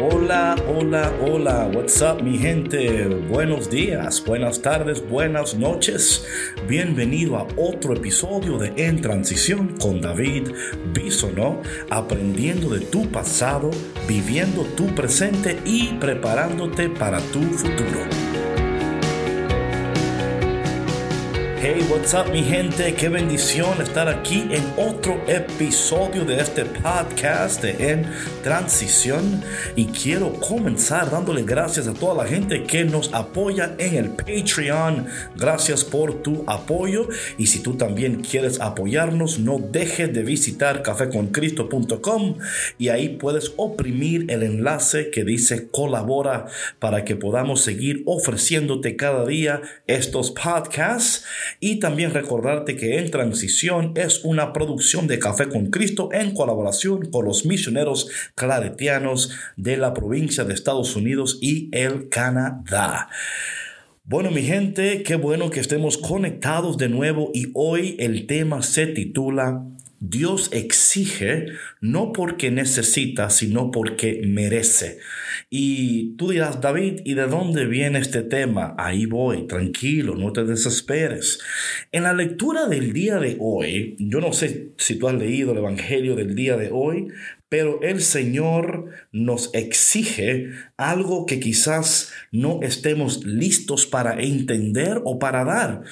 Hola, hola, hola, what's up mi gente? Buenos días, buenas tardes, buenas noches. Bienvenido a otro episodio de En Transición con David Bisono, aprendiendo de tu pasado, viviendo tu presente y preparándote para tu futuro. Hey, what's up mi gente? Qué bendición estar aquí en otro episodio de este podcast En Transición. Y quiero comenzar dándole gracias a toda la gente que nos apoya en el Patreon. Gracias por tu apoyo. Y si tú también quieres apoyarnos, no dejes de visitar cafeconcristo.com y ahí puedes oprimir el enlace que dice colabora para que podamos seguir ofreciéndote cada día estos podcasts y también recordarte que En Transición es una producción de Café con Cristo en colaboración con los misioneros claretianos de la provincia de Estados Unidos y el Canadá. Bueno, mi gente, qué bueno que estemos conectados de nuevo y hoy el tema se titula Dios exige no porque necesita, sino porque merece. Y tú dirás, David, ¿y de dónde viene este tema? Ahí voy, tranquilo, no te desesperes. En la lectura del día de hoy, yo no sé si tú has leído el Evangelio del día de hoy, pero el Señor nos exige algo que quizás no estemos listos para entender o para dar.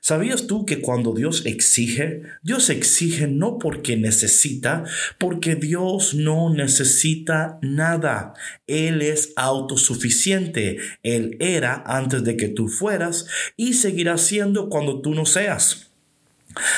¿Sabías tú que cuando Dios exige, Dios exige no porque necesita, porque Dios no necesita nada. Él es autosuficiente. Él era antes de que tú fueras y seguirá siendo cuando tú no seas.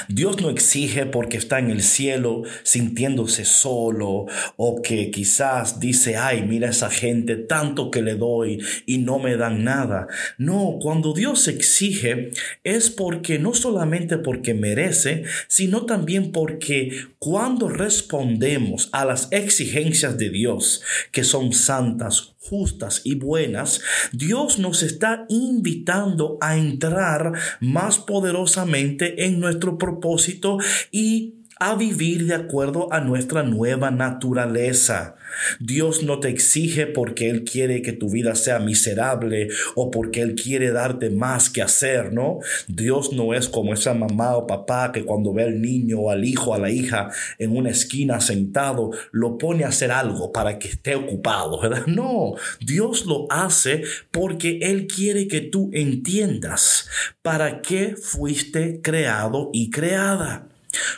Dios no exige porque está en el cielo sintiéndose solo o que quizás dice, ay, mira esa gente, tanto que le doy y no me dan nada. No, cuando Dios exige es porque no solamente porque merece, sino también porque cuando respondemos a las exigencias de Dios, que son santas, justas y buenas, Dios nos está invitando a entrar más poderosamente en nuestro propósito y a vivir de acuerdo a nuestra nueva naturaleza. Dios no te exige porque Él quiere que tu vida sea miserable o porque Él quiere darte más que hacer, ¿no? Dios no es como esa mamá o papá que cuando ve al niño o al hijo o a la hija en una esquina sentado, lo pone a hacer algo para que esté ocupado, ¿verdad? No, Dios lo hace porque Él quiere que tú entiendas para qué fuiste creado y creada.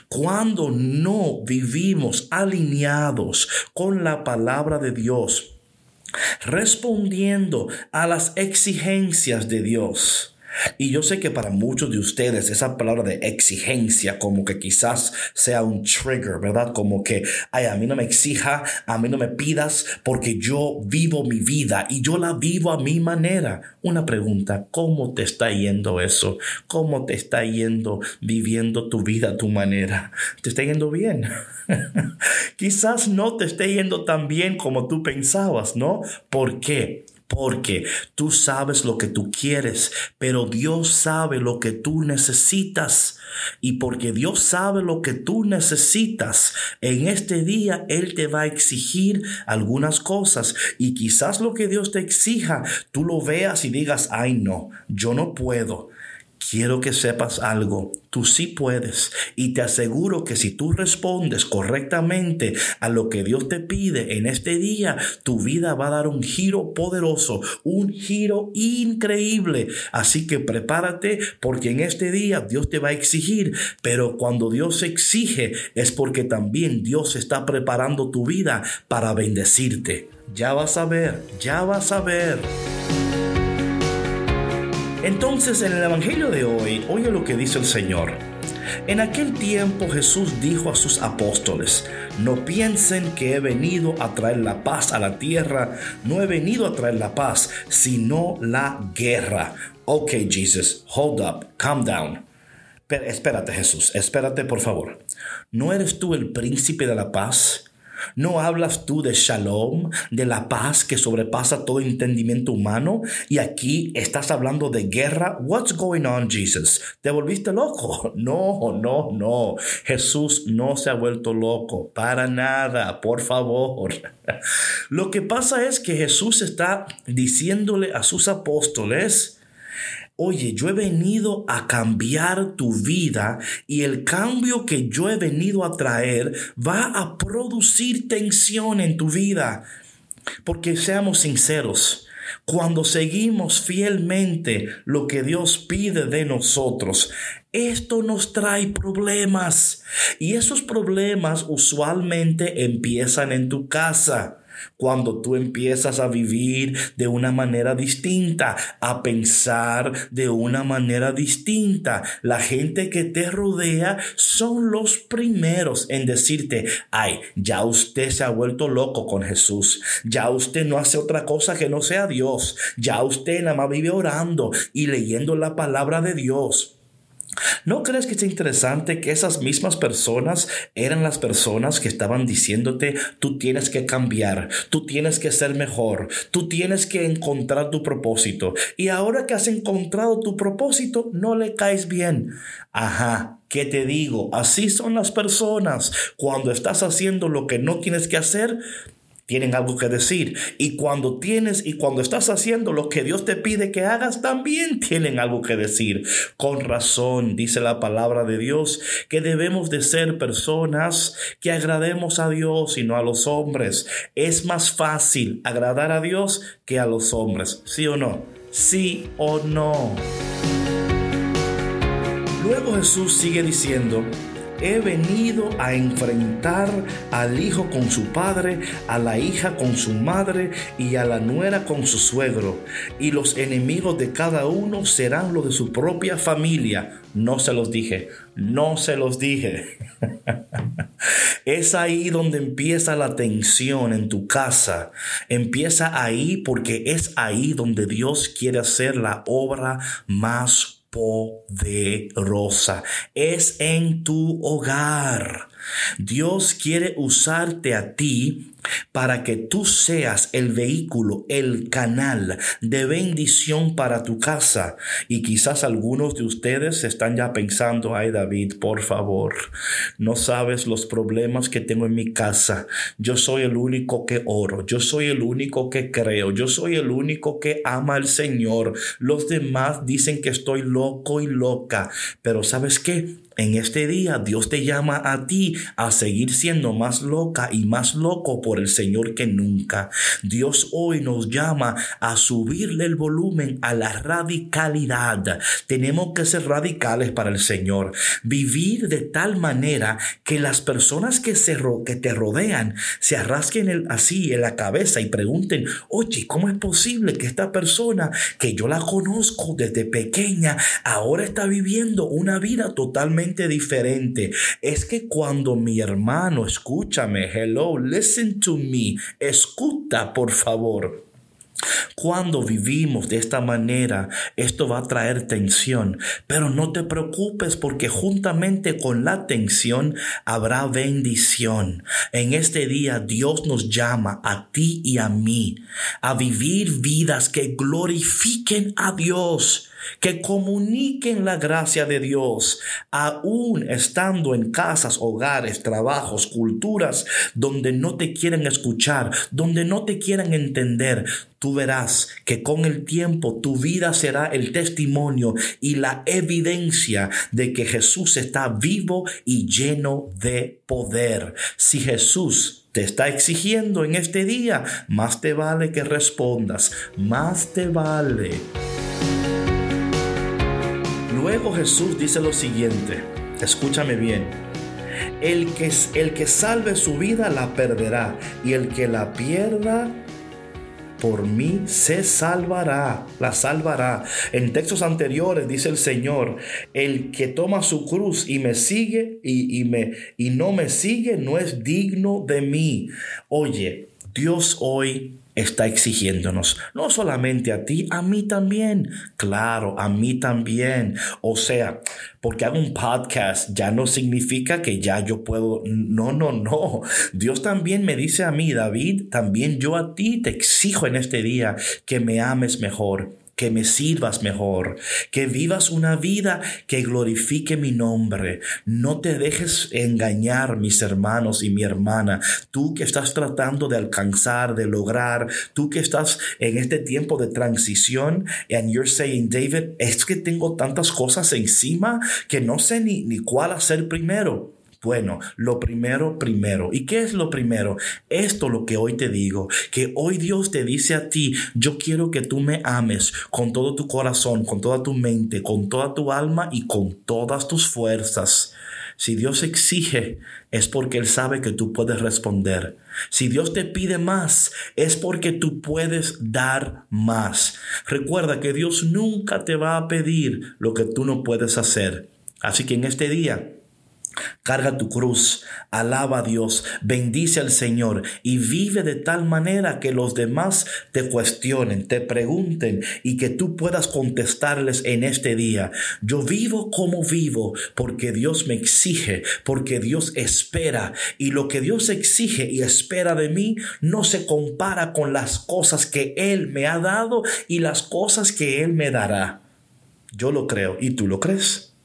Cuando no vivimos alineados con la palabra de Dios, respondiendo a las exigencias de Dios, y yo sé que para muchos de ustedes esa palabra de exigencia como que quizás sea un trigger, ¿verdad? Como que, ay, a mí no me exija, a mí no me pidas porque yo vivo mi vida y yo la vivo a mi manera. Una pregunta, ¿cómo te está yendo eso? ¿Cómo te está yendo viviendo tu vida a tu manera? ¿Te está yendo bien? quizás no te esté yendo tan bien como tú pensabas, ¿no? ¿Por qué? Porque tú sabes lo que tú quieres, pero Dios sabe lo que tú necesitas. Y porque Dios sabe lo que tú necesitas, en este día Él te va a exigir algunas cosas. Y quizás lo que Dios te exija, tú lo veas y digas, ay no, yo no puedo. Quiero que sepas algo, tú sí puedes y te aseguro que si tú respondes correctamente a lo que Dios te pide en este día, tu vida va a dar un giro poderoso, un giro increíble. Así que prepárate porque en este día Dios te va a exigir, pero cuando Dios exige es porque también Dios está preparando tu vida para bendecirte. Ya vas a ver, ya vas a ver. Entonces en el Evangelio de hoy, oye lo que dice el Señor. En aquel tiempo Jesús dijo a sus apóstoles, no piensen que he venido a traer la paz a la tierra, no he venido a traer la paz, sino la guerra. Ok, Jesus, hold up, calm down. Pero espérate Jesús, espérate por favor. ¿No eres tú el príncipe de la paz? ¿No hablas tú de shalom, de la paz que sobrepasa todo entendimiento humano? Y aquí estás hablando de guerra. What's going on, Jesus? ¿Te volviste loco? No, no, no. Jesús no se ha vuelto loco. Para nada, por favor. Lo que pasa es que Jesús está diciéndole a sus apóstoles, Oye, yo he venido a cambiar tu vida y el cambio que yo he venido a traer va a producir tensión en tu vida. Porque seamos sinceros, cuando seguimos fielmente lo que Dios pide de nosotros, esto nos trae problemas. Y esos problemas usualmente empiezan en tu casa cuando tú empiezas a vivir de una manera distinta, a pensar de una manera distinta. La gente que te rodea son los primeros en decirte, ay, ya usted se ha vuelto loco con Jesús, ya usted no hace otra cosa que no sea Dios, ya usted nada más vive orando y leyendo la palabra de Dios. ¿No crees que es interesante que esas mismas personas eran las personas que estaban diciéndote, tú tienes que cambiar, tú tienes que ser mejor, tú tienes que encontrar tu propósito? Y ahora que has encontrado tu propósito, no le caes bien. Ajá, ¿qué te digo? Así son las personas. Cuando estás haciendo lo que no tienes que hacer, tienen algo que decir. Y cuando tienes y cuando estás haciendo lo que Dios te pide que hagas, también tienen algo que decir. Con razón, dice la palabra de Dios, que debemos de ser personas que agrademos a Dios y no a los hombres. Es más fácil agradar a Dios que a los hombres. ¿Sí o no? Sí o no. Luego Jesús sigue diciendo, He venido a enfrentar al hijo con su padre, a la hija con su madre y a la nuera con su suegro. Y los enemigos de cada uno serán los de su propia familia. No se los dije, no se los dije. es ahí donde empieza la tensión en tu casa. Empieza ahí porque es ahí donde Dios quiere hacer la obra más poderosa. Es en tu hogar. Dios quiere usarte a ti para que tú seas el vehículo, el canal de bendición para tu casa. Y quizás algunos de ustedes están ya pensando, ay David, por favor, no sabes los problemas que tengo en mi casa. Yo soy el único que oro, yo soy el único que creo, yo soy el único que ama al Señor. Los demás dicen que estoy loco y loca, pero ¿sabes qué? En este día Dios te llama a ti a seguir siendo más loca y más loco por el Señor que nunca. Dios hoy nos llama a subirle el volumen a la radicalidad. Tenemos que ser radicales para el Señor. Vivir de tal manera que las personas que, se que te rodean se arrasquen el, así en la cabeza y pregunten, oye, ¿cómo es posible que esta persona que yo la conozco desde pequeña ahora está viviendo una vida totalmente diferente. Es que cuando mi hermano, escúchame, hello, listen to me, escucha por favor. Cuando vivimos de esta manera, esto va a traer tensión, pero no te preocupes porque juntamente con la tensión habrá bendición. En este día Dios nos llama a ti y a mí a vivir vidas que glorifiquen a Dios que comuniquen la gracia de Dios, aún estando en casas, hogares, trabajos, culturas donde no te quieren escuchar, donde no te quieren entender. Tú verás que con el tiempo tu vida será el testimonio y la evidencia de que Jesús está vivo y lleno de poder. Si Jesús te está exigiendo en este día, más te vale que respondas, más te vale. Luego Jesús dice lo siguiente, escúchame bien, el que, el que salve su vida la perderá y el que la pierda por mí se salvará, la salvará. En textos anteriores dice el Señor, el que toma su cruz y me sigue y, y, me, y no me sigue no es digno de mí. Oye, Dios hoy está exigiéndonos, no solamente a ti, a mí también, claro, a mí también. O sea, porque hago un podcast ya no significa que ya yo puedo, no, no, no. Dios también me dice a mí, David, también yo a ti te exijo en este día que me ames mejor que me sirvas mejor, que vivas una vida que glorifique mi nombre. No te dejes engañar, mis hermanos y mi hermana. Tú que estás tratando de alcanzar, de lograr, tú que estás en este tiempo de transición, and you're saying, David, es que tengo tantas cosas encima que no sé ni, ni cuál hacer primero. Bueno, lo primero, primero. ¿Y qué es lo primero? Esto lo que hoy te digo, que hoy Dios te dice a ti, yo quiero que tú me ames con todo tu corazón, con toda tu mente, con toda tu alma y con todas tus fuerzas. Si Dios exige, es porque Él sabe que tú puedes responder. Si Dios te pide más, es porque tú puedes dar más. Recuerda que Dios nunca te va a pedir lo que tú no puedes hacer. Así que en este día, Carga tu cruz, alaba a Dios, bendice al Señor y vive de tal manera que los demás te cuestionen, te pregunten y que tú puedas contestarles en este día. Yo vivo como vivo porque Dios me exige, porque Dios espera y lo que Dios exige y espera de mí no se compara con las cosas que Él me ha dado y las cosas que Él me dará. Yo lo creo y tú lo crees.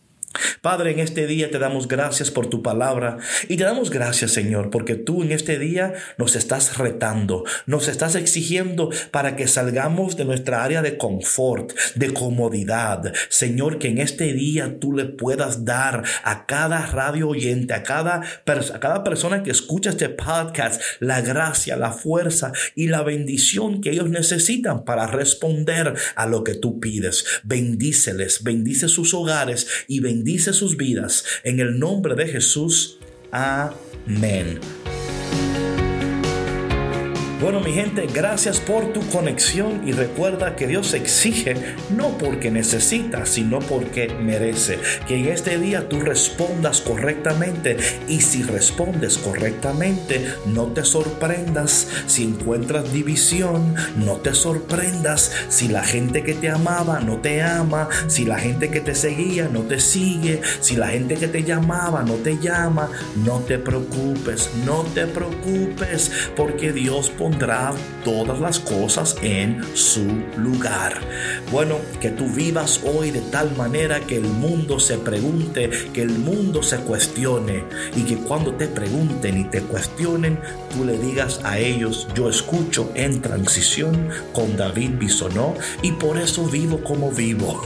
Padre, en este día te damos gracias por tu palabra y te damos gracias, Señor, porque tú en este día nos estás retando, nos estás exigiendo para que salgamos de nuestra área de confort, de comodidad. Señor, que en este día tú le puedas dar a cada radio oyente, a cada, a cada persona que escucha este podcast, la gracia, la fuerza y la bendición que ellos necesitan para responder a lo que tú pides. Bendíceles, bendice sus hogares y bendice bendice sus vidas. En el nombre de Jesús. Amén. Bueno, mi gente, gracias por tu conexión y recuerda que Dios exige no porque necesita, sino porque merece. Que en este día tú respondas correctamente y si respondes correctamente, no te sorprendas si encuentras división, no te sorprendas si la gente que te amaba no te ama, si la gente que te seguía no te sigue, si la gente que te llamaba no te llama, no te preocupes, no te preocupes, porque Dios pondrá todas las cosas en su lugar. Bueno, que tú vivas hoy de tal manera que el mundo se pregunte, que el mundo se cuestione y que cuando te pregunten y te cuestionen, tú le digas a ellos, yo escucho en transición con David Bisonó y por eso vivo como vivo.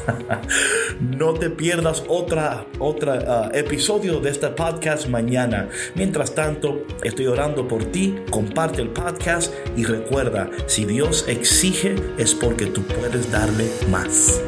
no te pierdas otra, otra ah, episodio de este podcast mañana. Mientras tanto, estoy orando por ti. Comparte el podcast y recuerda, si Dios exige es porque tú puedes darle más.